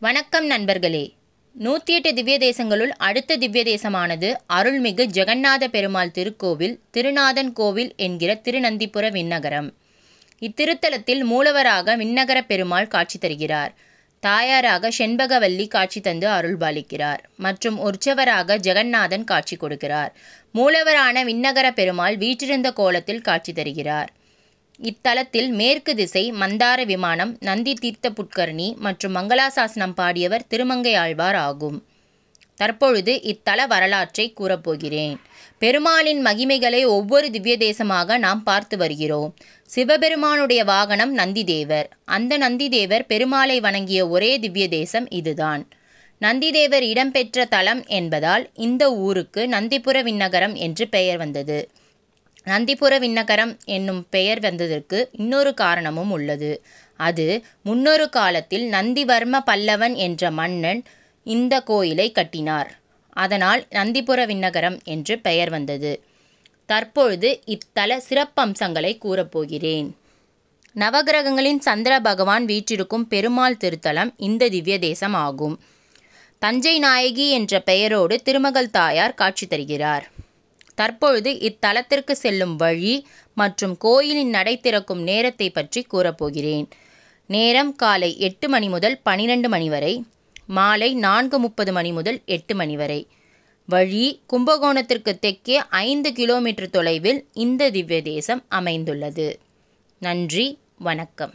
வணக்கம் நண்பர்களே. நூற்றி எட்டு திவ்ய தேசங்களுள் அடுத்த திவ்ய தேசமானது அருள்மிகு ஜெகநாத பெருமாள் திருக்கோவில் திருநாதன் கோவில் என்கிற திருநந்திபுர விண்ணகரம். இத்திருத்தலத்தில் மூலவராக விண்ணகர பெருமாள் காட்சி தருகிறார். தாயாராக செண்பகவல்லி காட்சி தந்து அருள்பாலிக்கிறார். மற்றும் உற்சவராக ஜெகநாதன் காட்சி கொடுக்கிறார். மூலவரான விண்ணகர பெருமாள் வீற்றிருந்த கோலத்தில் காட்சி தருகிறார். இத்தலத்தில் மேற்கு திசை மந்தார விமானம் நந்தி தீர்த்த புட்கர்ணி மற்றும் மங்களாசாசனம் பாடியவர் திருமங்கை ஆழ்வார் ஆகும். தற்பொழுது இத்தல வரலாற்றை கூறப்போகிறேன். பெருமாளின் மகிமைகளை ஒவ்வொரு திவ்ய தேசமாக நாம் பார்த்து வருகிறோம். சிவபெருமானுடைய வாகனம் நந்திதேவர். அந்த நந்திதேவர் பெருமாளை வணங்கிய ஒரே திவ்ய தேசம் இதுதான். நந்திதேவர் இடம்பெற்ற தலம் என்பதால் இந்த ஊருக்கு நந்திபுர விண்ணகரம் என்று பெயர் வந்தது. நந்திபுர விண்ணகரம் என்னும் பெயர் வந்ததற்கு இன்னொரு காரணமும் உள்ளது. அது முன்னொரு காலத்தில் நந்திவர்ம பல்லவன் என்ற மன்னன் இந்த கோயிலை கட்டினார். அதனால் நந்திபுர விண்ணகரம் என்று பெயர் வந்தது. தற்பொழுது இத்தல சிறப்பம்சங்களை கூறப்போகிறேன் நவகிரகங்களின் சந்திர பகவான் வீற்றிருக்கும் பெருமாள் திருத்தலம் இந்த திவ்ய தேசம் ஆகும். தஞ்சை நாயகி என்ற பெயரோடு திருமகள் தாயார் காட்சி தருகிறார். தற்பொழுது இத்தலத்திற்கு செல்லும் வழி மற்றும் கோயிலின் நடை திறக்கும் நேரத்தை பற்றி கூறப்போகிறேன். நேரம் காலை எட்டு மணி முதல் பனிரெண்டு மணி வரை மாலை நான்கு முப்பது மணி முதல் எட்டு மணி வரை. வழி கும்பகோணத்திற்கு தெற்கே ஐந்து கிலோமீட்டர் தொலைவில் இந்த திவ்ய தேசம் அமைந்துள்ளது. நன்றி வணக்கம்.